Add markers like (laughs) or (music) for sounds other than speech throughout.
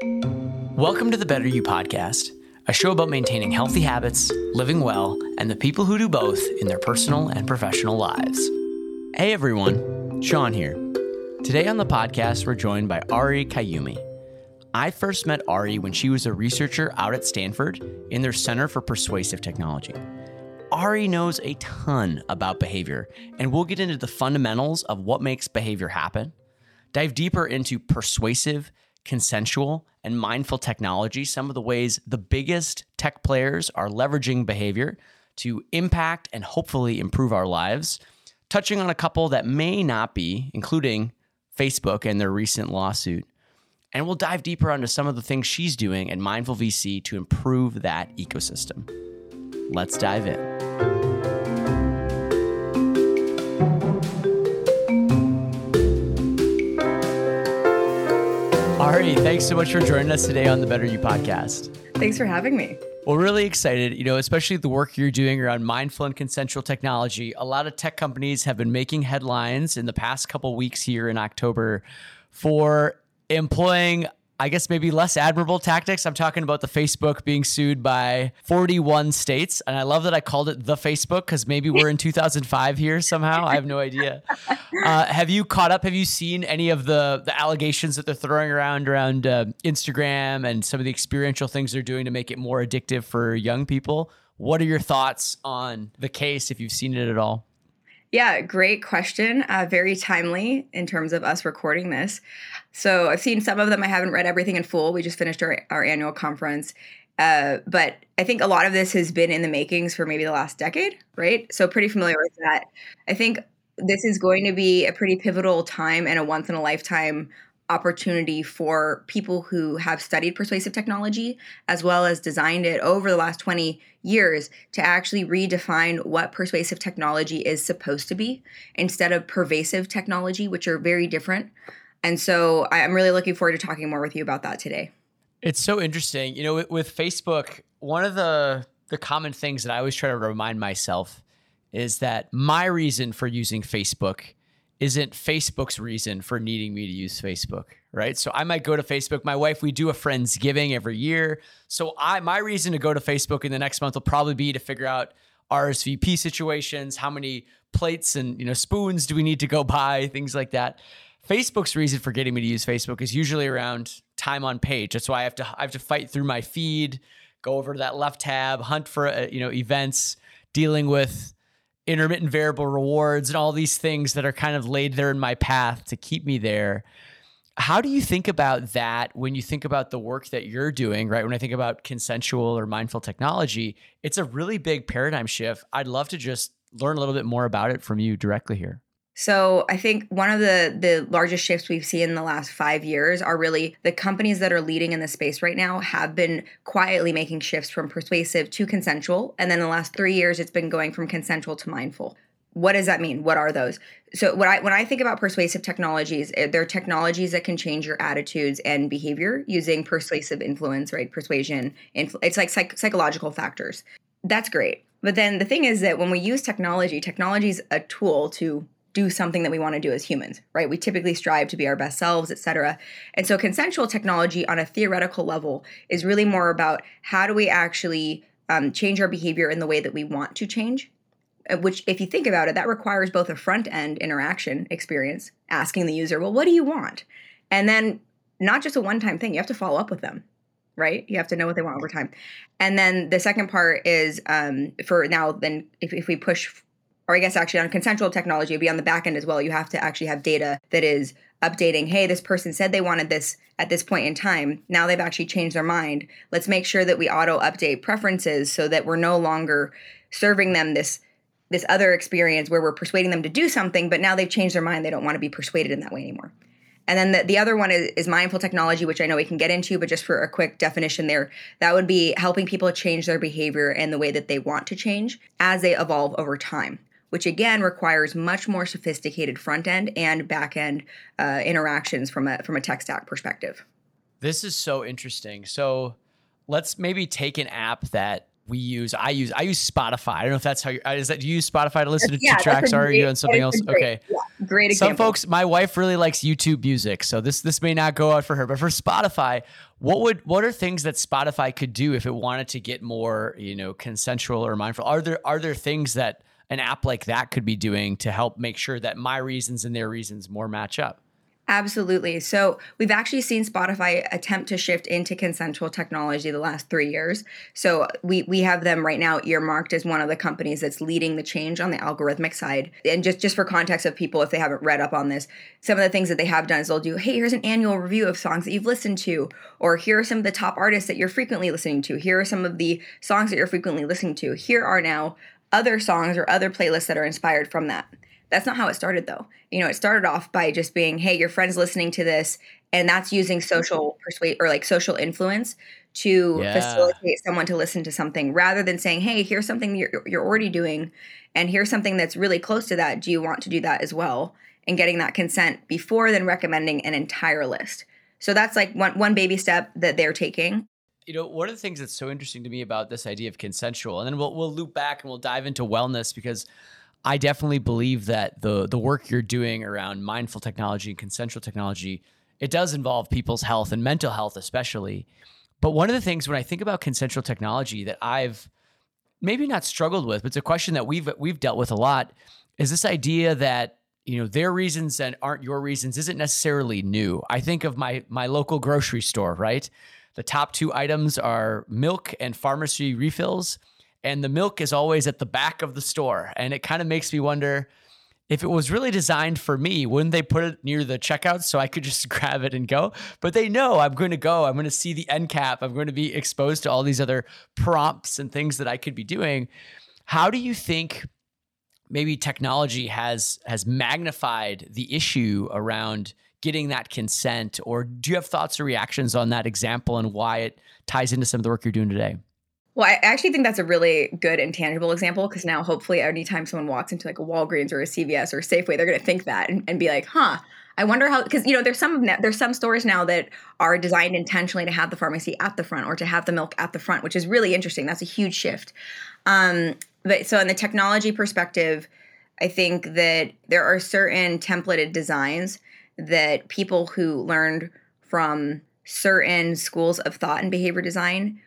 Welcome to the Better You podcast, a show about maintaining healthy habits, living well, and the people who do both in their personal and professional lives. Hey everyone, Sean here. Today on the podcast, we're joined by Ari Qayumi. I first met Ari when she was a researcher out at Stanford in their Center for Persuasive Technology. Ari knows a ton about behavior, and we'll get into the fundamentals of what makes behavior happen, dive deeper into persuasive, consensual, and mindful technology, some of the ways the biggest tech players are leveraging behavior to impact and hopefully improve our lives, touching on a couple that may not be, including Facebook and their recent lawsuit. And we'll dive deeper onto some of the things she's doing at Mindful VC to improve that ecosystem. Let's dive in. Ari, thanks so much for joining us today on the Better You podcast. Thanks for having me. Well, really excited, you know, especially the work you're doing around mindful and consensual technology. A lot of tech companies have been making headlines in the past couple weeks here in October for employing I guess maybe less admirable tactics. I'm talking about the Facebook being sued by 41 states. And I love that I called it the Facebook because maybe we're in (laughs) 2005 here somehow. I have no idea. Uh, have you caught up? Have you seen any of the, the allegations that they're throwing around around uh, Instagram and some of the experiential things they're doing to make it more addictive for young people? What are your thoughts on the case if you've seen it at all? Yeah, great question. Uh, very timely in terms of us recording this. So I've seen some of them. I haven't read everything in full. We just finished our, our annual conference. Uh, but I think a lot of this has been in the makings for maybe the last decade, right? So pretty familiar with that. I think this is going to be a pretty pivotal time and a once in a lifetime opportunity for people who have studied persuasive technology as well as designed it over the last 20 years to actually redefine what persuasive technology is supposed to be instead of pervasive technology, which are very different. And so I'm really looking forward to talking more with you about that today. It's so interesting. You know, with, with Facebook, one of the the common things that I always try to remind myself is that my reason for using Facebook isn't Facebook's reason for needing me to use Facebook, right? So I might go to Facebook. My wife, we do a Friendsgiving every year. So I my reason to go to Facebook in the next month will probably be to figure out RSVP situations, how many plates and you know spoons do we need to go buy, things like that. Facebook's reason for getting me to use Facebook is usually around time on page. That's why I have to I have to fight through my feed, go over to that left tab, hunt for uh, you know events, dealing with intermittent variable rewards and all these things that are kind of laid there in my path to keep me there. How do you think about that when you think about the work that you're doing, right? When I think about consensual or mindful technology, it's a really big paradigm shift. I'd love to just learn a little bit more about it from you directly here. So I think one of the the largest shifts we've seen in the last five years are really the companies that are leading in the space right now have been quietly making shifts from persuasive to consensual, and then the last three years it's been going from consensual to mindful. What does that mean? What are those? So what I when I think about persuasive technologies, eh, they're technologies that can change your attitudes and behavior using persuasive influence, right? Persuasion. Influ- it's like psych- psychological factors. That's great. But then the thing is that when we use technology, technology is a tool to do something that we want to do as humans, right? We typically strive to be our best selves, etc. And so consensual technology on a theoretical level is really more about how do we actually um, change our behavior in the way that we want to change uh, which if you think about it that requires both a front end interaction experience asking the user well what do you want and then not just a one time thing you have to follow up with them right you have to know what they want over time and then the second part is um, for now then if, if we push or I guess actually on consensual technology, it'd be on the back end as well. You have to actually have data that is updating, hey, this person said they wanted this at this point in time. Now they've actually changed their mind. Let's make sure that we auto update preferences so that we're no longer serving them this this other experience where we're persuading them to do something, but now they've changed their mind. They don't want to be persuaded in that way anymore. And then the, the other one is, is mindful technology, which I know we can get into, but just for a quick definition there, that would be helping people change their behavior and the way that they want to change as they evolve over time which again requires much more sophisticated front end and back end uh, interactions from a from a tech stack perspective. This is so interesting. So let's maybe take an app that we use. I use I use Spotify. I don't know if that's how you is that. Do you use Spotify to listen to, yeah, tracks? Or are you doing something else? Okay. Yeah. Great example. Some folks, my wife really likes YouTube music, so this this may not go out for her. But for Spotify, what would what are things that Spotify could do if it wanted to get more, you know, consensual or mindful? Are there are there things that an app like that could be doing to help make sure that my reasons and their reasons more match up? Absolutely. So we've actually seen Spotify attempt to shift into consensual technology the last three years. So we we have them right now earmarked as one of the companies that's leading the change on the algorithmic side. And just just for context of people, if they haven't read up on this, some of the things that they have done is they'll do, hey, here's an annual review of songs that you've listened to, or here are some of the top artists that you're frequently listening to. Here are some of the songs that you're frequently listening to. Here are now other songs or other playlists that are inspired from that. That's not how it started though. You know, it started off by just being, hey, your friend's listening to this, and that's using social persuade or like social influence to yeah. facilitate someone to listen to something rather than saying, hey, here's something you're, you're already doing, and here's something that's really close to that. Do you want to do that as well? And getting that consent before then recommending an entire list. So that's like one one baby step that they're taking. You know, one of the things that's so interesting to me about this idea of consensual, and then we'll we'll loop back and we'll dive into wellness because I definitely believe that the the work you're doing around mindful technology and consensual technology, it does involve people's health and mental health especially. But one of the things when I think about consensual technology that I've maybe not struggled with, but it's a question that we've we've dealt with a lot, is this idea that you know their reasons and aren't your reasons isn't necessarily new. I think of my my local grocery store, right? The top two items are milk and pharmacy refills and the milk is always at the back of the store. And it kind of makes me wonder if it was really designed for me, wouldn't they put it near the checkout so I could just (laughs) grab it and go? But they know I'm going to go. I'm going to see the end cap. I'm going to be exposed to all these other prompts and things that I could be doing. How do you think maybe technology has has magnified the issue around getting that consent or do you have thoughts or reactions on that example and why it ties into some of the work you're doing today? Well, I actually think that's a really good and tangible example because now hopefully anytime someone walks into like a Walgreens or a CVS or a Safeway, they're going to think that and, and be like, huh, I wonder how because you know there's some there's some stores now that are designed intentionally to have the pharmacy at the front or to have the milk at the front, which is really interesting. That's a huge shift. Um, but so in the technology perspective, I think that there are certain templated designs that people who learned from certain schools of thought and behavior design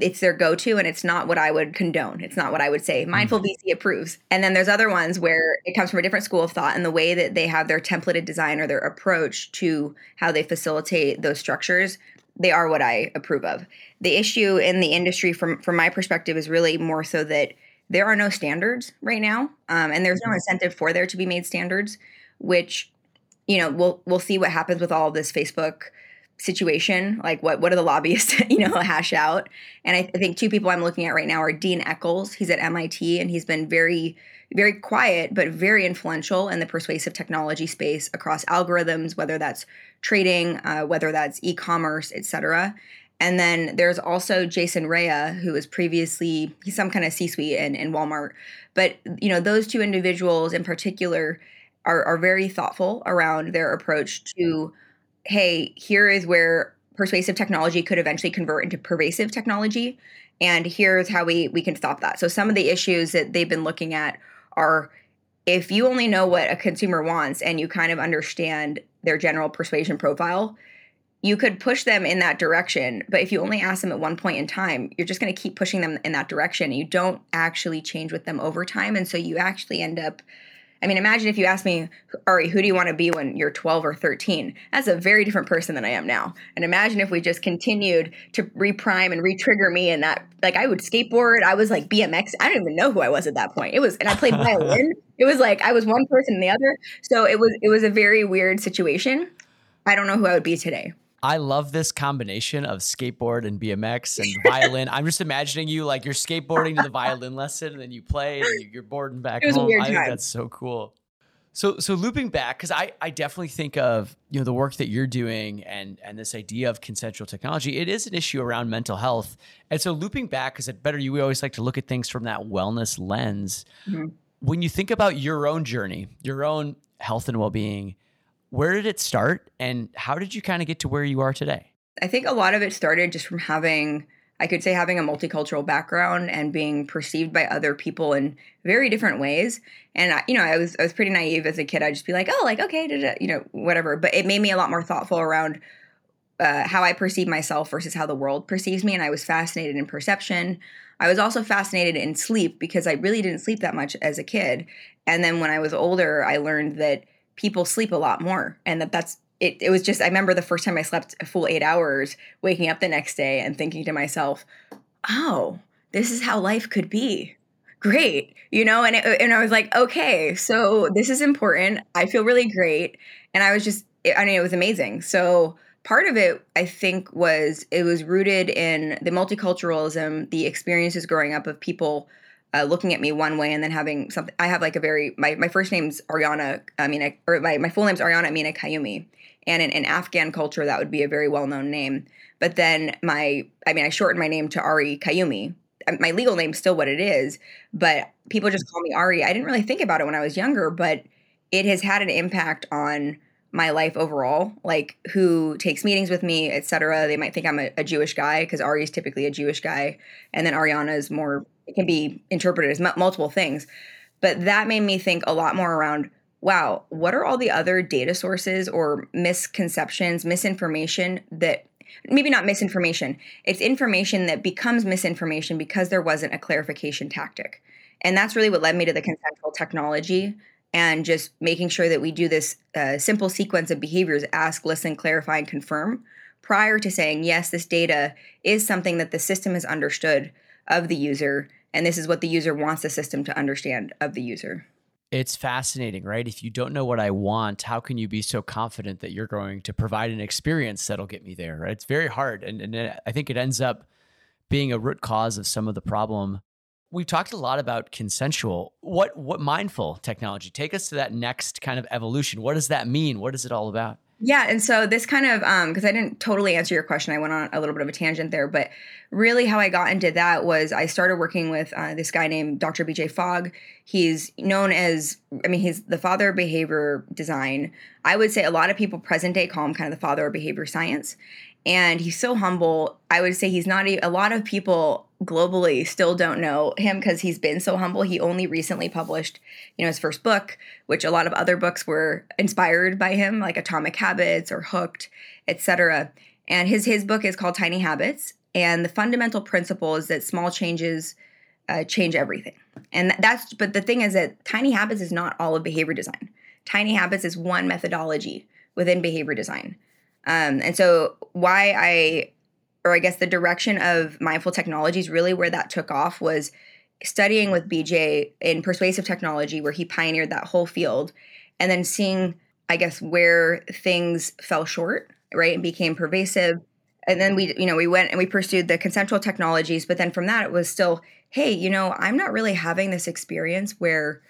it's their go-to and it's not what I would condone. It's not what I would say. Mindful mm. VC approves. And then there's other ones where it comes from a different school of thought and the way that they have their templated design or their approach to how they facilitate those structures, they are what I approve of. The issue in the industry from from my perspective is really more so that there are no standards right now. Um, and there's no mm-hmm. incentive for there to be made standards, which you know, we'll we'll see what happens with all this Facebook situation like what what are the lobbyists (laughs) you know hash out? And I, I, think two people i'm looking at right now are dean Eckles he's at mit and he's been very very quiet but very influential in the persuasive technology space across algorithms whether that's trading uh, whether that's e-commerce etc and then there's also jason rea who was previously he's some kind of c-suite in, in walmart. But you know those two individuals in particular are, are very thoughtful around their approach to hey, here is where persuasive technology could eventually convert into pervasive technology and here's how we we can stop that. So some of the issues that they've been looking at are if you only know what a consumer wants and you kind of understand their general persuasion profile, you could push them in that direction. But if you only ask them at one point in time, you're just going to keep pushing them in that direction. You don't actually change with them over time. And so you actually end up I mean, imagine if you asked me, Ari, who do you want to be when you're 12 or 13? That's a very different person than I am now. And imagine if we just continued to reprime and re-trigger me and that, like, I would skateboard. I was like BMX. I don't even know who I was at that point. It was, and I played violin. (laughs) it was like I was one person and the other. So it was, it was a very weird situation. I don't know who I would be today. I love this combination of skateboard and BMX and (laughs) violin. I'm just imagining you like you're skateboarding to the violin lesson and then you play and you're boarding back home. I think that's so cool. So so looping back because I I definitely think of you know the work that you're doing and and this idea of consensual technology. It is an issue around mental health, and so looping back because at Better You we always like to look at things from that wellness lens. Mm-hmm. When you think about your own journey, your own health and well being where did it start and how did you kind of get to where you are today? I think a lot of it started just from having I could say having a multicultural background and being perceived by other people in very different ways. And I, you know, I was I was pretty naive as a kid. I'd just be like, oh, like okay, da, da, you know, whatever. But it made me a lot more thoughtful around uh, how I perceive myself versus how the world perceives me. And I was fascinated in perception. I was also fascinated in sleep because I really didn't sleep that much as a kid. And then when I was older, I learned that people sleep a lot more. And that that's it, it was just i remember the first time i slept a full eight hours waking up the next day and thinking to myself oh this is how life could be. Great you know? And, it, and i was like okay so this is important. I feel really great. And i was just i mean it was amazing. So part of it i think was it was rooted in the multiculturalism the experiences growing up of people uh, looking at me one way and then having something. I have like a very my my first name's Ariana Amina or my my full name's Ariana Amina Qayumi, and in, in Afghan culture that would be a very well known name. But then my I mean I shortened my name to Ari Qayumi. Um, my legal name's still what it is, but people just call me Ari. I didn't really think about it when I was younger, but it has had an impact on my life overall, like who takes meetings with me, etc. They might think I'm a, a Jewish guy because Ari is typically a Jewish guy, and then Ariana is more. It can be interpreted as m- multiple things, but that made me think a lot more around. Wow, what are all the other data sources or misconceptions, misinformation that maybe not misinformation? It's information that becomes misinformation because there wasn't a clarification tactic. And that's really what led me to the consensual technology and just making sure that we do this uh, simple sequence of behaviors ask, listen, clarify, and confirm prior to saying, yes, this data is something that the system has understood of the user, and this is what the user wants the system to understand of the user. It's fascinating, right? If you don't know what I want, how can you be so confident that you're going to provide an experience that'll get me there? Right? It's very hard. And, and I think it ends up being a root cause of some of the problem We've talked a lot about consensual. What what mindful technology? Take us to that next kind of evolution. What does that mean? What is it all about? Yeah, and so this kind of um because I didn't totally answer your question, I went on a little bit of a tangent there, but really how I got into that was I started working with uh, this guy named Dr. BJ Fogg. He's known as I mean he's the father of behavior design. I would say a lot of people present day call him kind of the father of behavior science, and he's so humble. I would say he's not a, a lot of people globally still don't know him because he's been so humble. He only recently published, you know, his first book, which a lot of other books were inspired by him, like Atomic Habits or Hooked, etc. And his his book is called Tiny Habits, and the fundamental principle is that small changes uh, change everything. And that's but the thing is that Tiny Habits is not all of behavior design. Tiny Habits is one methodology within behavior design. Um, and so why I, or I guess the direction of mindful technologies, really where that took off was studying with BJ in persuasive technology, where he pioneered that whole field, and then seeing, I guess, where things fell short, right, and became pervasive. And then we, you know, we went and we pursued the consensual technologies, but then from that it was still, hey, you know, I'm not really having this experience where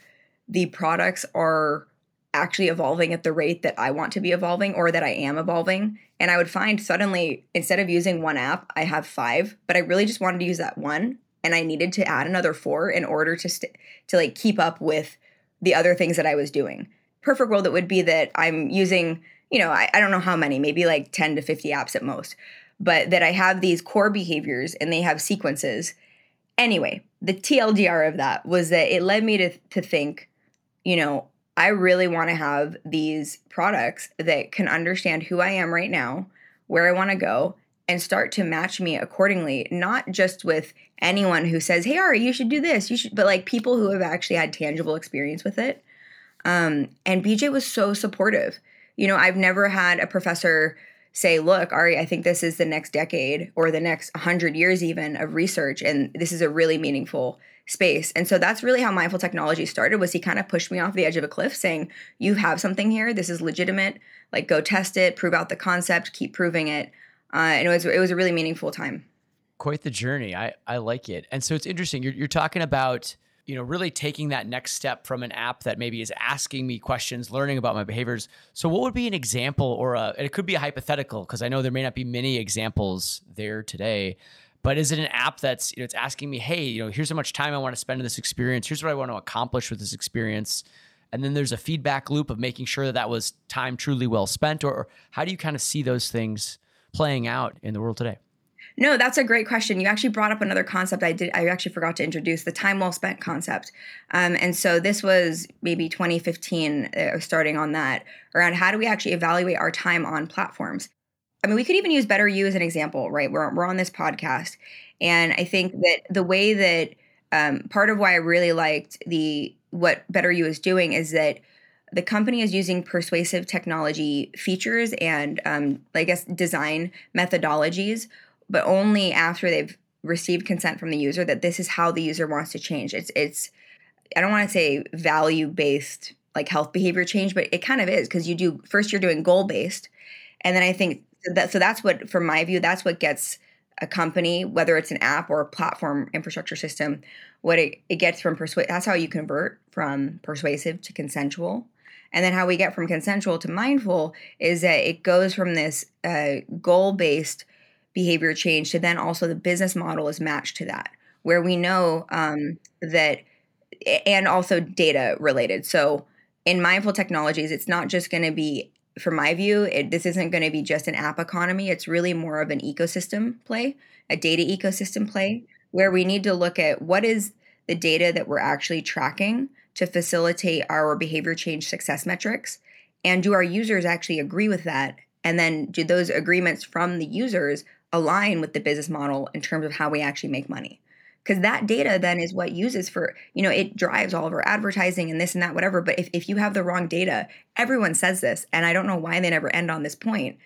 the products are actually evolving at the rate that I want to be evolving or that I am evolving. And I would find suddenly, instead of using one app, I have five, but I really just wanted to use that one. And I needed to add another four in order to st- to like keep up with the other things that I was doing. Perfect world, it would be that I'm using, you know, I, I don't know how many, maybe like 10 to 50 apps at most, but that I have these core behaviors and they have sequences. Anyway, the TLDR of that was that it led me to, to think, you know, I really want to have these products that can understand who I am right now, where I want to go, and start to match me accordingly, not just with anyone who says, "Hey, Ari, you should do this," you should, but like people who have actually had tangible experience with it. Um, and BJ was so supportive. You know, I've never had a professor say, "Look, Ari, I think this is the next decade or the next hundred years even of research, and this is a really meaningful." Space. And so that's really how mindful technology started was he kind of pushed me off the edge of a cliff saying, "You have something here. This is legitimate. Like go test it, prove out the concept, keep proving it." Uh, and it was it was a really meaningful time. Quite the journey. I I like it. And so it's interesting. You're you're talking about you know really taking that next step from an app that maybe is asking me questions learning about my behaviors so what would be an example or a it could be a hypothetical because i know there may not be many examples there today but is it an app that's you know it's asking me hey you know here's how much time i want to spend in this experience here's what i want to accomplish with this experience and then there's a feedback loop of making sure that that was time truly well spent or, or how do you kind of see those things playing out in the world today No, that's a great question. You actually brought up another concept I did. I actually forgot to introduce the time well spent concept. Um, and so this was maybe 2015, uh, starting on that around how do we actually evaluate our time on platforms. I mean, we could even use Better You as an example, right? We're we're on this podcast, and I think that the way that um, part of why I really liked the what Better You is doing is that the company is using persuasive technology features and um, I guess design methodologies, but only after they've received consent from the user that this is how the user wants to change. It's it's I don't want to say value based like health behavior change, but it kind of is because you do first you're doing goal based, and then I think that so that's what from my view that's what gets a company whether it's an app or a platform infrastructure system what it, it gets from persuade that's how you convert from persuasive to consensual and then how we get from consensual to mindful is that it goes from this uh, goal based behavior change to then also the business model is matched to that, where we know um, that, and also data related. So in mindful technologies, it's not just going to be, from my view, it, this isn't going to be just an app economy. It's really more of an ecosystem play, a data ecosystem play, where we need to look at what is the data that we're actually tracking to facilitate our behavior change success metrics? And do our users actually agree with that? And then do those agreements from the users align with the business model in terms of how we actually make money? Because that data then is what uses for, you know, it drives all of our advertising and this and that, whatever. But if, if you have the wrong data, everyone says this, and I don't know why they never end on this point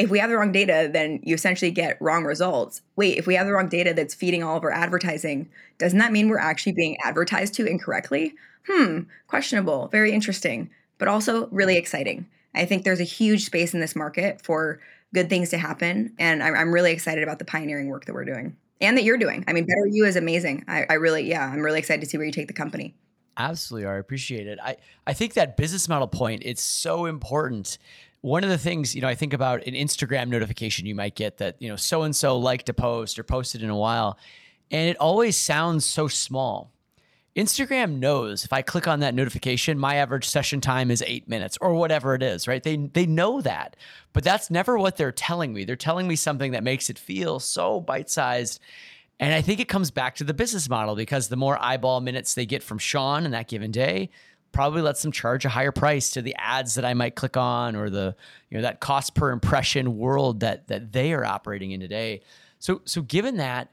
if we have the wrong data, then you essentially get wrong results. Wait, if we have the wrong data that's feeding all of our advertising, doesn't that mean we're actually being advertised to incorrectly? Hmm, questionable, very interesting, but also really exciting. I think there's a huge space in this market for good things to happen. And I'm, really excited about the pioneering work that we're doing and that you're doing. I mean, Better You is amazing. I, I really, yeah, I'm really excited to see where you take the company. Absolutely, I appreciate it. I, I think that business model point, it's so important one of the things you know i think about an instagram notification you might get that you know so and so liked a post or posted in a while and it always sounds so small instagram knows if i click on that notification my average session time is eight minutes or whatever it is right? They they know that but that's never what they're telling me. They're telling me something that makes it feel so bite-sized. And i think it comes back to the business model because the more eyeball minutes they get from sean in that given day probably lets them charge a higher price to the ads that I might click on or the you know that cost per impression world that that they are operating in today. So so given that,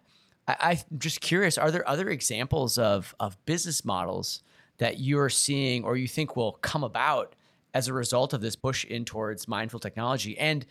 I, I'm just curious: are there other examples of of business models that you are seeing or you think will come about as a result of this push in towards mindful technology? And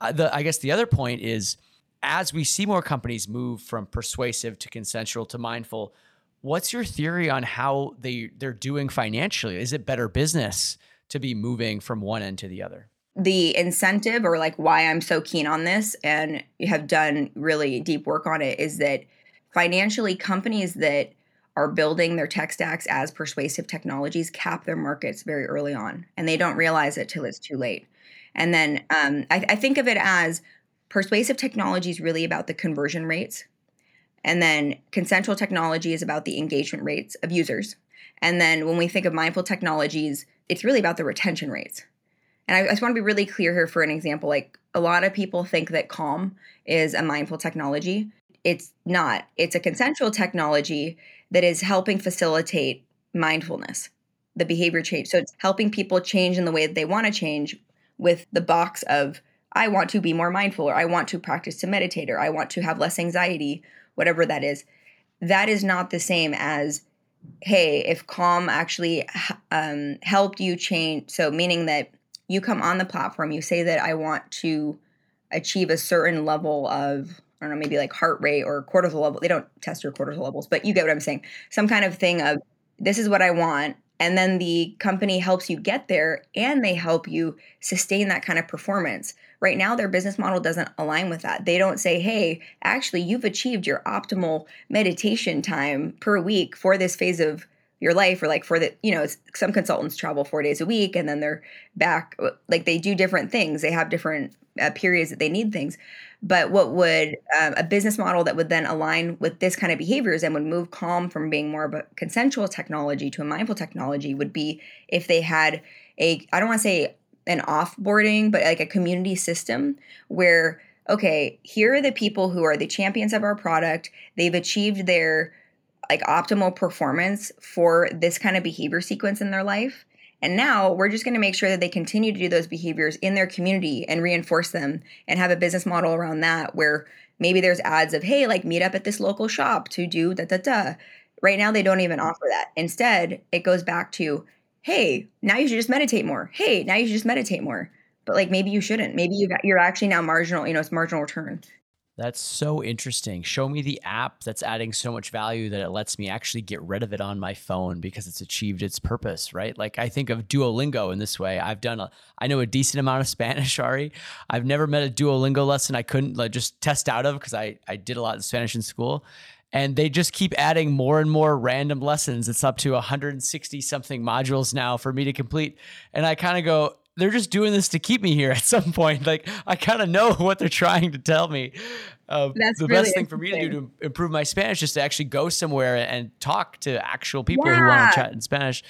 uh, the I guess the other point is as we see more companies move from persuasive to consensual to mindful What's your theory on how they they're doing financially? Is it better business to be moving from one end to the other? The incentive or like why I'm so keen on this and have done really deep work on it is that financially companies that are building their tech stacks as persuasive technologies cap their markets very early on and they don't realize it till it's too late. And then um, I, I think of it as persuasive technology is really about the conversion rates and then consensual technology is about the engagement rates of users. And then when we think of mindful technologies, it's really about the retention rates. And I, just want to be really clear here for an example. Like a lot of people think that Calm is a mindful technology. It's not. It's a consensual technology that is helping facilitate mindfulness, the behavior change. So it's helping people change in the way that they want to change with the box of I want to be more mindful, or I want to practice to meditate, or I want to have less anxiety, whatever that is, that is not the same as, hey, if Calm actually um, helped you change. So, meaning that you come on the platform, you say that I want to achieve a certain level of, I don't know, maybe like heart rate or cortisol level. They don't test your cortisol levels, but you get what I'm saying. Some kind of thing of, this is what I want. And then the company helps you get there and they help you sustain that kind of performance. Right now, their business model doesn't align with that. They don't say, hey, actually, you've achieved your optimal meditation time per week for this phase of your life or like for the you know some consultants travel four days a week and then they're back like they do different things they have different uh, periods that they need things but what would um, a business model that would then align with this kind of behaviors and would move calm from being more of a consensual technology to a mindful technology would be if they had a i don't want to say an offboarding, but like a community system where okay, here are the people who are the champions of our product. They've achieved their like optimal performance for this kind of behavior sequence in their life. And now we're just going to make sure that they continue to do those behaviors in their community and reinforce them and have a business model around that where maybe there's ads of, hey, like meet up at this local shop to do da da da. Right now, they don't even offer that. Instead, it goes back to, hey, now you should just meditate more. Hey, now you should just meditate more. But like maybe you shouldn't. Maybe you got, you're actually now marginal, you know, it's marginal return. That's so interesting. Show me the app that's adding so much value that it lets me actually get rid of it on my phone because it's achieved its purpose, right? Like I think of Duolingo in this way. I've done a I know a decent amount of (laughs) Spanish, Ari. I've never met a Duolingo lesson I couldn't like just test out of because I I did a lot of Spanish in school. And they just keep adding more and more random lessons. It's up to 160 something modules now for me to complete. And I kind of go, they're just doing this to keep me here at some point. Like I kind of know (laughs) what they're trying to tell me. Uh, the really best thing for me to do to improve my Spanish is to actually go somewhere and talk to actual people yeah. who want to chat in Spanish.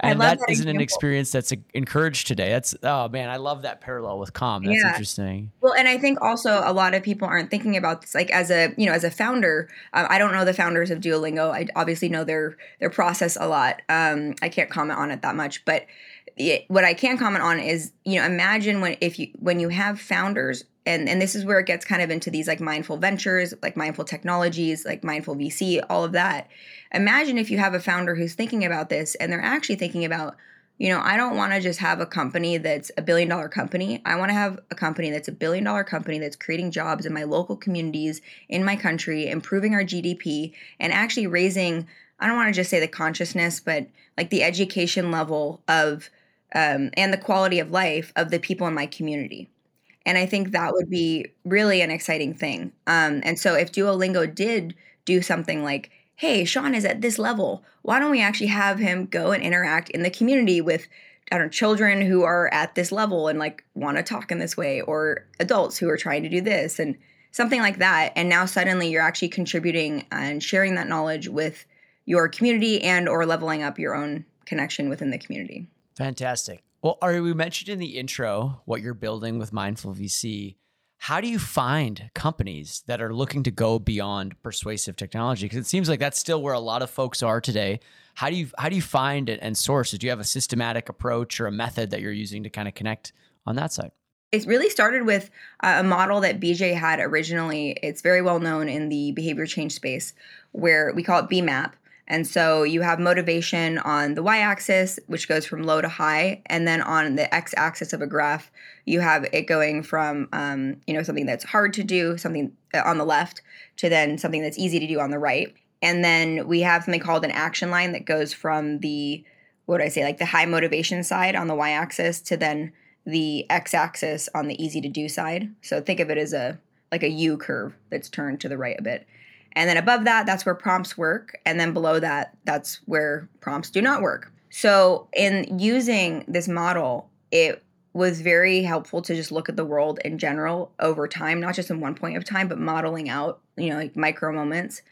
And that, that isn't an experience that's encouraged today. That's oh man, I love that parallel with Calm. That's yeah. interesting. Well, and I think also a lot of people aren't thinking about this. Like as a you know as a founder, um, I don't know the founders of Duolingo. I obviously know their their process a lot. Um, I can't comment on it that much, but what I can comment on is, you know, imagine when if you when you have founders and and this is where it gets kind of into these like mindful ventures, like mindful technologies, like mindful VC, all of that. Imagine if you have a founder who's thinking about this and they're actually thinking about, you know, I don't want to just have a company that's a billion dollar company. I want to have a company that's a billion dollar company that's creating jobs in my local communities, in my country, improving our GDP, and actually raising I don't want to just say the consciousness, but like the education level of um, and the quality of life of the people in my community. And I think that would be really an exciting thing. Um, and so if Duolingo did do something like, hey, Sean is at this level, why don't we actually have him go and interact in the community with I don't know, children who are at this level and like want to talk in this way, or adults who are trying to do this and something like that. And now suddenly you're actually contributing and sharing that knowledge with your community and or leveling up your own connection within the community. Fantastic. Well, Ari, we mentioned in the intro what you're building with Mindful VC. How do you find companies that are looking to go beyond persuasive technology? Because it seems like that's still where a lot of folks are today. How do you how do you find and source? Do you have a systematic approach or a method that you're using to kind of connect on that side? It really started with uh, a model that BJ had originally. It's very well known in the behavior change space, where we call it BMAP, and so you have motivation on the y axis, which goes from low to high. And then on the x axis of a graph, you have it going from, um, you know, something that's hard to do, something uh, on the left, to then something that's easy to do on the right. And then we have something called an action line that goes from the, what would I say, like the high motivation side on the y axis to then the x axis on the easy to do side. So think of it as a like a U curve that's turned to the right a bit. And then above that, that's where prompts work. And then below that, that's where prompts do not work. So, in using this model, it was very helpful to just look at the world in general over time, not just in one point of time, but modeling out, you know, like micro moments.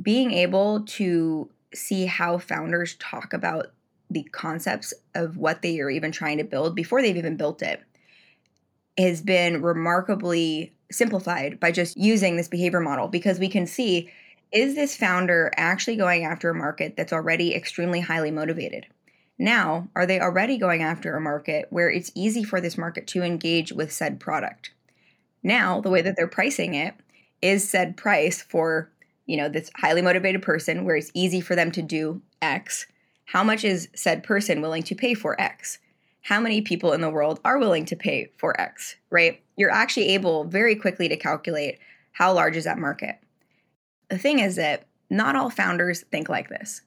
Being able to see how founders talk about the concepts of what they are even trying to build before they've even built it has been remarkably simplified by just using this behavior model because we can see is this founder actually going after a market that's already extremely highly motivated? Now, are they already going after a market where it's easy for this market to engage with said product? Now, the way that they're pricing it is said price for, you know, this highly motivated person where it's easy for them to do X. How much is said person willing to pay for X? how many people in the world are willing to pay for X, right? You're actually able very quickly to calculate how large is that market. The thing is that not all founders think like this.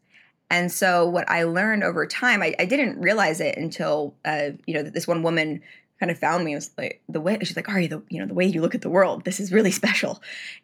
And so what I learned over time, I, I didn't realize it until uh, you know this one woman kind of found me. It was like the way she's like, "Are you the you know the way you look at the world? This is really (laughs) special,"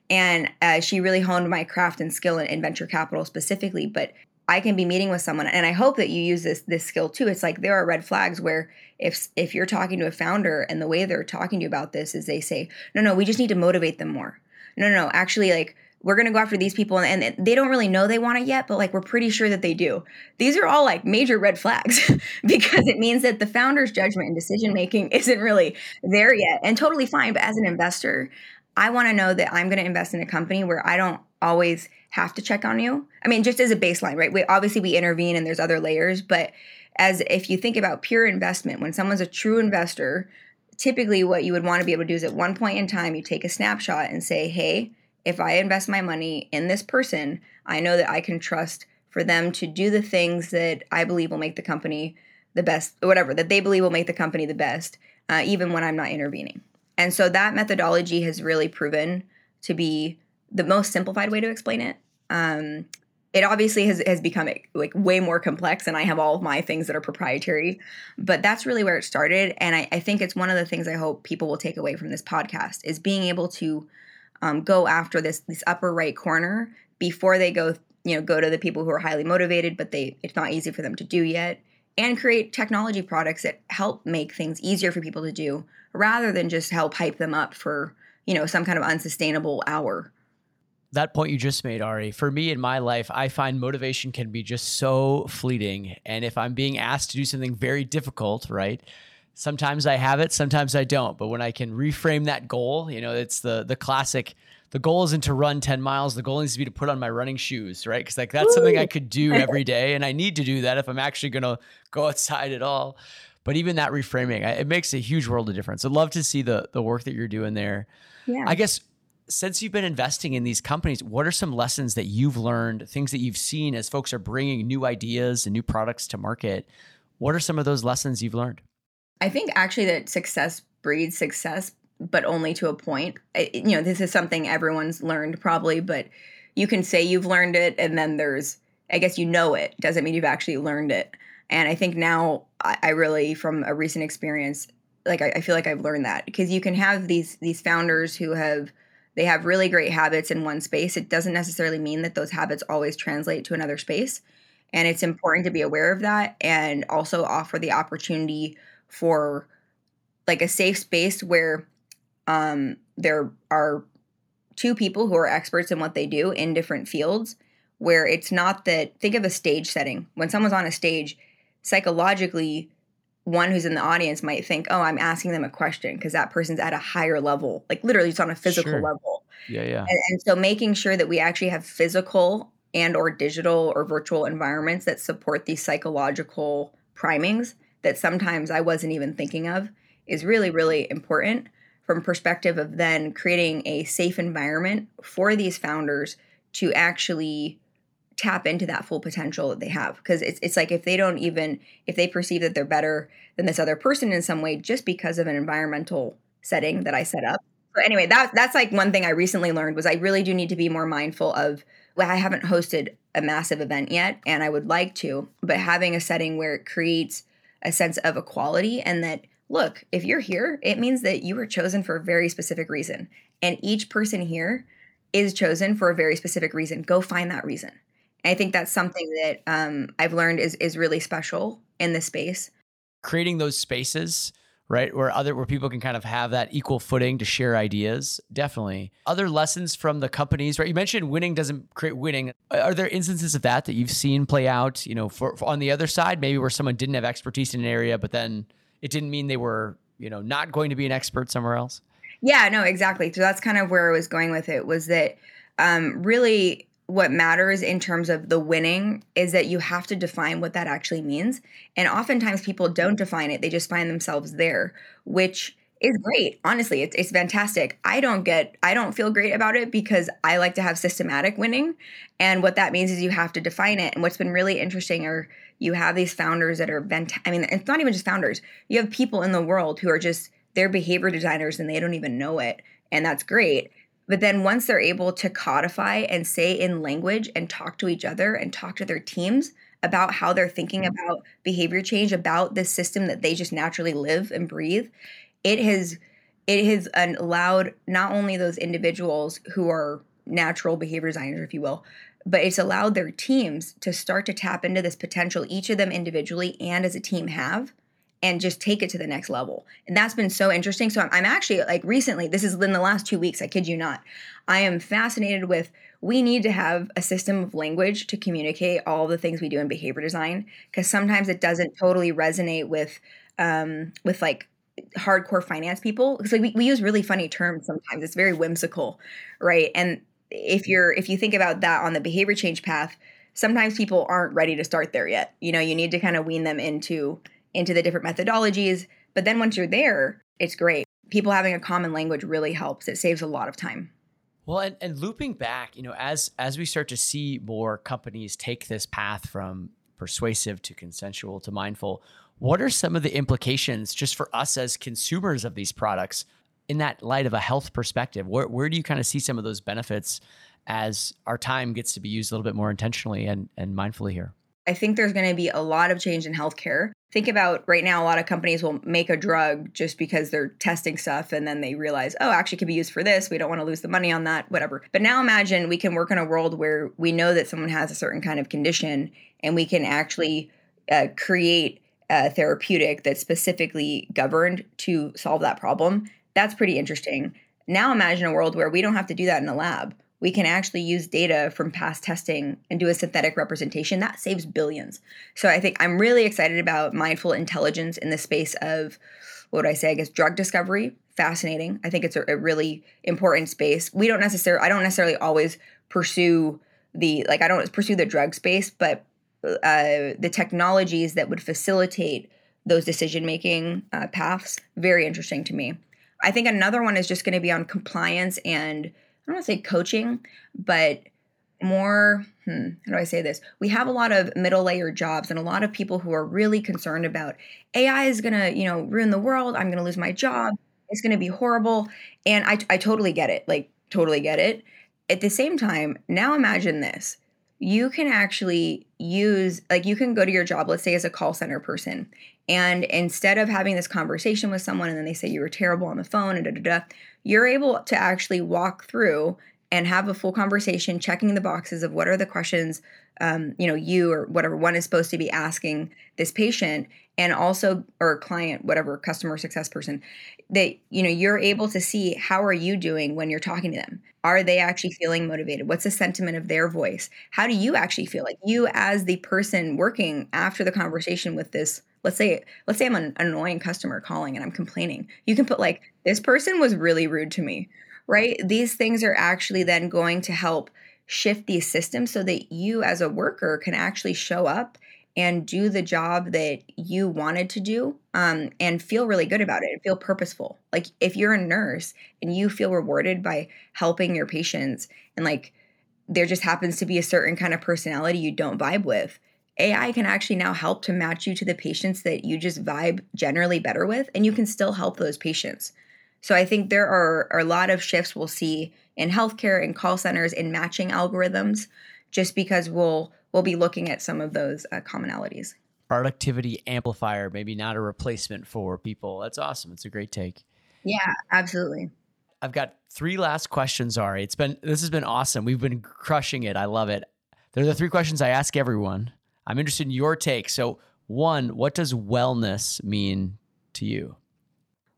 and uh, she really honed my craft and skill in, in venture capital specifically. But I can be meeting with someone and I hope that you use this this skill too. It's like there are red flags where if if you're talking to a founder and the way they're talking to you about this is they say, "No, no, we just need to motivate them more." No, no, no, actually like we're going to go after these people and, and, they don't really know they want it yet, but like we're pretty sure that they do. These are all like major red flags (laughs) because it means that the founder's judgment and decision making (laughs) isn't really there yet and totally fine. But as an investor, I want to know that I'm going to invest in a company where I don't always have to check on you. I mean, just as a baseline, right? We obviously we intervene and there's other layers, but as if you think about pure investment, when someone's a true investor, typically what you would want to be able to do is at one point in time you take a snapshot and say, "Hey, if I invest my money in this person, I know that I can trust for them to do the things that I believe will make the company the best, whatever, that they believe will make the company the best, uh, even when I'm not intervening. And so that methodology has really proven to be the most simplified way to explain it. Um, it obviously has, has become like way more complex and i have all of my things that are proprietary but that's really where it started and I, I think it's one of the things i hope people will take away from this podcast is being able to um, go after this this upper right corner before they go you know go to the people who are highly motivated but they it's not easy for them to do yet and create technology products that help make things easier for people to do rather than just help hype them up for you know some kind of unsustainable hour that point you just made ari for me in my life i find motivation can be just so fleeting and if i'm being asked to do something very difficult right sometimes I have it, sometimes I don't. But when I can reframe that goal, you know, it's the the classic. The goal isn't to run 10 miles. The goal needs to be to put on my running shoes, right? Because like that's Woo! something I could do every (laughs) day, and I need to do that if I'm actually going to go outside at all. But even that reframing, it makes a huge world of difference. I'd love to see the the work that you're doing there. Yeah. I guess since you've been investing in these companies, what are some lessons that you've learned, things that you've seen as folks are bringing new ideas and new products to market? What are some of those lessons you've learned? I think actually that success breeds success, but only to a point. I, you know, this is something everyone's learned probably, but you can say you've learned it, and then there's, I guess you know it, doesn't mean you've actually learned it. And I think now I, I really, from a recent experience, like I, I feel like I've learned that because you can have these these founders who have they have really great habits in one space. It doesn't necessarily mean that those habits always translate to another space. And it's important to be aware of that and also offer the opportunity for like a safe space where um, there are two people who are experts in what they do in different fields where it's not that think of a stage setting when someone's on a stage psychologically one who's in the audience might think oh i'm asking them a question because that person's at a higher level like literally it's on a physical sure. level yeah yeah and, and so making sure that we actually have physical and or digital or virtual environments that support these psychological primings that sometimes I wasn't even thinking of is really, really important from perspective of then creating a safe environment for these founders to actually tap into that full potential that they have because it's, it's like if they don't even if they perceive that they're better than this other person in some way just because of an environmental setting that i set up so anyway that that's like one thing i recently learned was i really do need to be more mindful of well, i haven't hosted a massive event yet and i would like to but having a setting where it creates a sense of equality and that look, if you're here, it means that you were chosen for a very specific reason. And each person here is chosen for a very specific reason. Go find that reason. I think that's something that um, I've learned is is really special in this space. Creating those spaces right where other where people can kind of have that equal footing to share ideas definitely. Other lessons from the companies right? You mentioned winning doesn't create winning. Are there instances of that that you've seen play out you know for, for on the other side maybe where someone didn't have expertise in an area but then it didn't mean they were you know not going to be an expert somewhere else? Yeah no exactly. So that's kind of where i was going with it was that um, really what matters in terms of the winning is that you have to define what that actually means. And oftentimes people don't define it, they just find themselves there, which is great. Honestly, it's, it's fantastic. I don't get, I don't feel great about it because I like to have systematic winning. And what that means is you have to define it. And what's been really interesting are you have these founders that are, vent- I mean, it's not even just founders, you have people in the world who are just, they're behavior designers and they don't even know it. And that's great but then once they're able to codify and say in language and talk to each other and talk to their teams about how they're thinking mm-hmm. about behavior change, about this system that they just naturally live and breathe, it has it has allowed not only those individuals who are natural behavior designers, if you will, but it's allowed their teams to start to tap into this potential each of them individually and as a team have and just take it to the next level. And that's been so interesting. So I'm, I'm, actually like recently, this is in the last two weeks, I kid you not, I am fascinated with we need to have a system of language to communicate all the things we do in behavior design because sometimes it doesn't totally resonate with um, with like hardcore finance people because like we, we use really funny terms sometimes it's very whimsical right and if you're if you think about that on the behavior change path sometimes people aren't ready to start there yet you know you need to kind of wean them into into the different methodologies but then once you're there it's great people having a common language really helps it saves a lot of time well and, and looping back you know as as we start to see more companies take this path from persuasive to consensual to mindful what are some of the implications just for us as consumers of these products in that light of a health perspective? Where, where do you kind of see some of those benefits as our time gets to be used a little bit more intentionally and, and mindfully here? I think there's going to be a lot of change in healthcare. Think about right now, a lot of companies will make a drug just because they're testing stuff and then they realize, oh, actually, could be used for this. We don't want to lose the money on that, whatever. But now imagine we can work in a world where we know that someone has a certain kind of condition and we can actually uh, create a therapeutic that's specifically governed to solve that problem. That's pretty interesting. Now imagine a world where we don't have to do that in a lab. We can actually use data from past testing and do a synthetic representation that saves billions. So I think I'm really excited about mindful intelligence in the space of what would I say? I guess drug discovery. Fascinating. I think it's a, a really important space. We don't necessarily, I don't necessarily always pursue the like I don't pursue the drug space, but uh, the technologies that would facilitate those decision making uh, paths very interesting to me i think another one is just going to be on compliance and don't want to say coaching but more hmm, how do i say this? We have a lot of middle layer jobs and a lot of people who are really concerned about ai is going to you know ruin the world. I'm going to lose my job. It's going to be horrible. And I, I totally get it like totally get it. At the same time now imagine this. You can actually use like you can go to your job let's say as a call center person and instead of having this conversation with someone and then they say you were terrible on the phone and da, da, da, you're able to actually walk through and have a full conversation checking the boxes of what are the questions um, you know you or whatever one is supposed to be asking this patient and also or client whatever customer success person that you know you're able to see how are you doing when you're talking to them? Are they actually feeling motivated? What's the sentiment of their voice? How do you actually feel? Like you as the person working after the conversation with this let's say let's say i'm an annoying customer calling and i'm complaining you can put like this person was really rude to me right these things are actually then going to help shift these systems so that you as a worker can actually show up and do the job that you wanted to do um, and feel really good about it and feel purposeful. Like if you're a nurse and you feel rewarded by helping your patients and like there just happens to be a certain kind of personality you don't vibe with, AI can actually now help to match you to the patients that you just vibe generally better with and you can still help those patients. So I think there are, are a lot of shifts we'll see in healthcare and call centers in matching algorithms just because we'll we'll be looking at some of those uh, commonalities. Productivity amplifier, maybe not a replacement for people. That's awesome. It's a great take. Yeah, absolutely. I've got three last questions, Ari. It's been this has been awesome. We've been crushing it. I love it. They're the three questions I ask everyone. I'm interested in your take. So, one, what does wellness mean to you?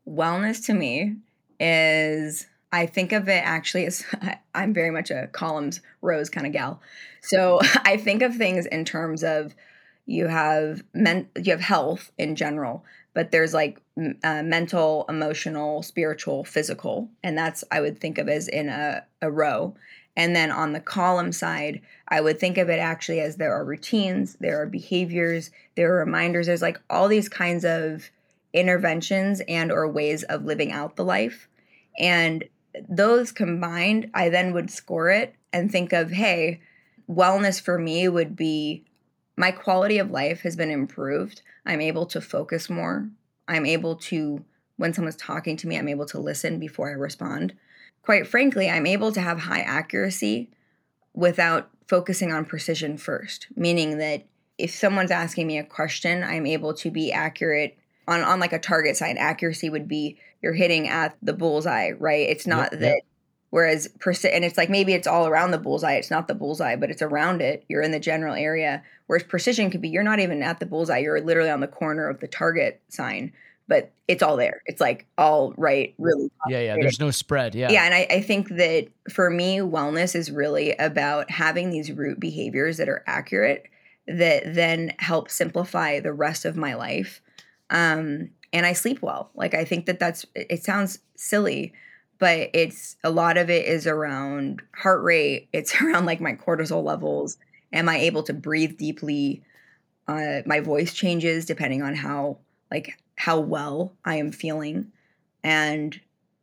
Wellness to me is I think of it actually as (laughs) I'm very much a columns rows kind of gal. So (laughs) I think of things in terms of you have men, you have health in general, but there's like uh, mental, emotional, spiritual, physical, and that's I would think of as in a, a row. And then on the column side, I would think of it actually as there are routines, there are behaviors, there are reminders. There's like all these kinds of interventions and or ways of living out the life. And those combined, I then would score it and think of, hey, wellness for me would be my quality of life has been improved. I'm able to focus more. I'm able to, when someone's talking to me, I'm able to listen before I respond. Quite frankly, I'm able to have high accuracy without focusing on precision first, meaning that if someone's asking me a question, I'm able to be accurate on, on like a target side. Accuracy would be you're hitting at the bullseye, right? It's not yep, that yep. whereas percent and it's like maybe it's all around the bullseye. It's not the bullseye, but it's around it. You're in the general area. Whereas precision could be you're not even at the bullseye. You're literally on the corner of the target sign, but it's all there. It's like all right, really. Yeah, yeah. There's no spread. Yeah. Yeah. And I, I think that for me, wellness is really about having these root behaviors that are accurate that then help simplify the rest of my life um, and I sleep well. Like I think that that's it sounds silly, but it's a lot of it is around heart rate. (laughs) It's around like my cortisol levels. Am I able to breathe deeply? Uh, my voice changes depending on how like how well I am feeling, and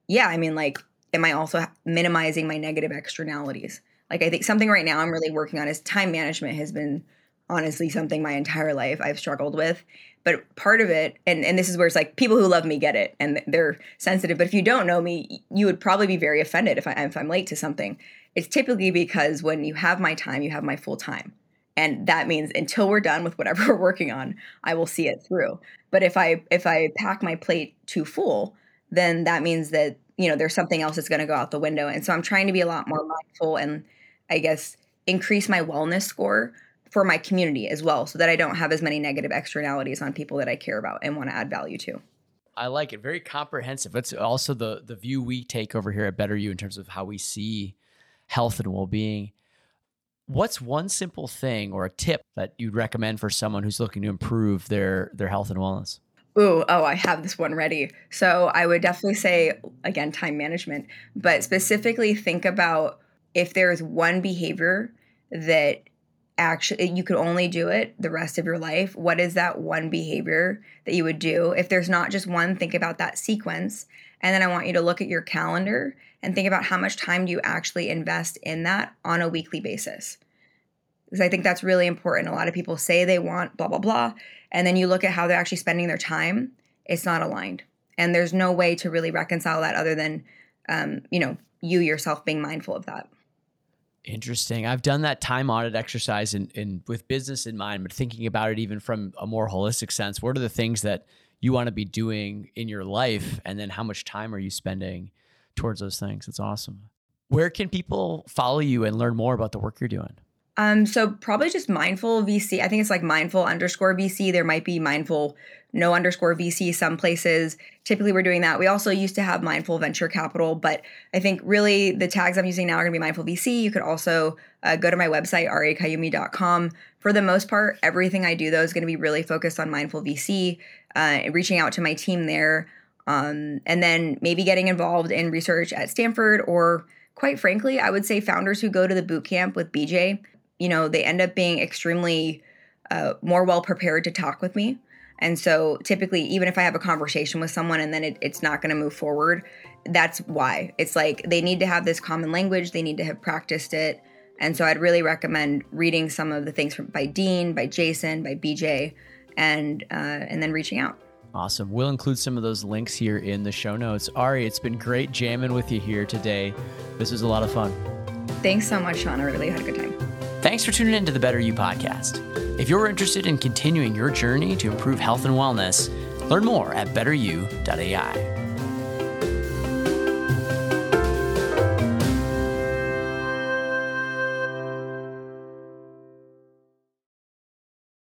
yeah, I mean like, am I also minimizing my negative externalities? Like I think something right now I'm really working on is time management has been honestly something my entire life I've struggled with. But part of it, and, and this is where it's like people who love me get it and they're sensitive. But if you don't know me, you would probably be very offended if, I, if I'm late to something. It's typically because when you have my time, you have my full time. And that means until we're done with whatever (laughs) we're working on, I will see it through. But if I if I pack my plate too full, then that means that you know there's something else that's going to go out the window. And so I'm trying to be a lot more mindful and I guess increase my wellness score for my community as well so that I don't have as many negative externalities on people that I care about and want to add value to. I like it. Very comprehensive. That's also the the view we take over here at Better You in terms of how we see health and well-being. What's one simple thing or a tip that you'd recommend for someone who's looking to improve their their health and wellness? Ooh, oh, I have this one ready. So I would definitely say again time management, but specifically think about if there's one behavior that actually you could only do it the rest of your life what is that one behavior that you would do if there's not just one think about that sequence and then i want you to look at your calendar and think about how much time do you actually invest in that on a weekly basis because i think that's really important a lot of people say they want blah blah blah and then you look at how they're actually spending their time it's not aligned and there's no way to really reconcile that other than um, you know you yourself being mindful of that Interesting. I've done that time audit exercise in, in with business in mind, but thinking about it even from a more holistic sense. What are the things that you want to be doing in your life, and then how much time are you spending towards those things? It's awesome. Where can people follow you and learn more about the work you're doing? Um, so probably just mindful VC. I think it's like mindful underscore VC. There might be mindful no underscore VC some places. Typically we're doing that. We also used to have mindful venture capital, but I think really the tags I'm using now are gonna be mindful VC. You could also uh, go to my website, ariqayumi.com. For the most part, everything I do though is gonna be really focused on mindful VC, uh, reaching out to my team there, um, and then maybe getting involved in research at Stanford or quite frankly, I would say founders who go to the boot camp with BJ you know, they end up being extremely uh, more well prepared to talk with me. And so typically, even if I have a conversation with someone and then it, it's not going to move forward, that's why. It's like they need to have this common language, they need to have practiced it. And so I'd really recommend reading some of the things from, by Dean, by Jason, by BJ, and uh, and then reaching out. Awesome. We'll include some of those links here in the show notes. Ari, it's been great jamming with you here today. This was a lot of fun. Thanks so much, Sean. I really had a good time. Thanks for tuning in to the Better You podcast. If you're interested in continuing your journey to improve health and wellness, learn more at betteryou.ai.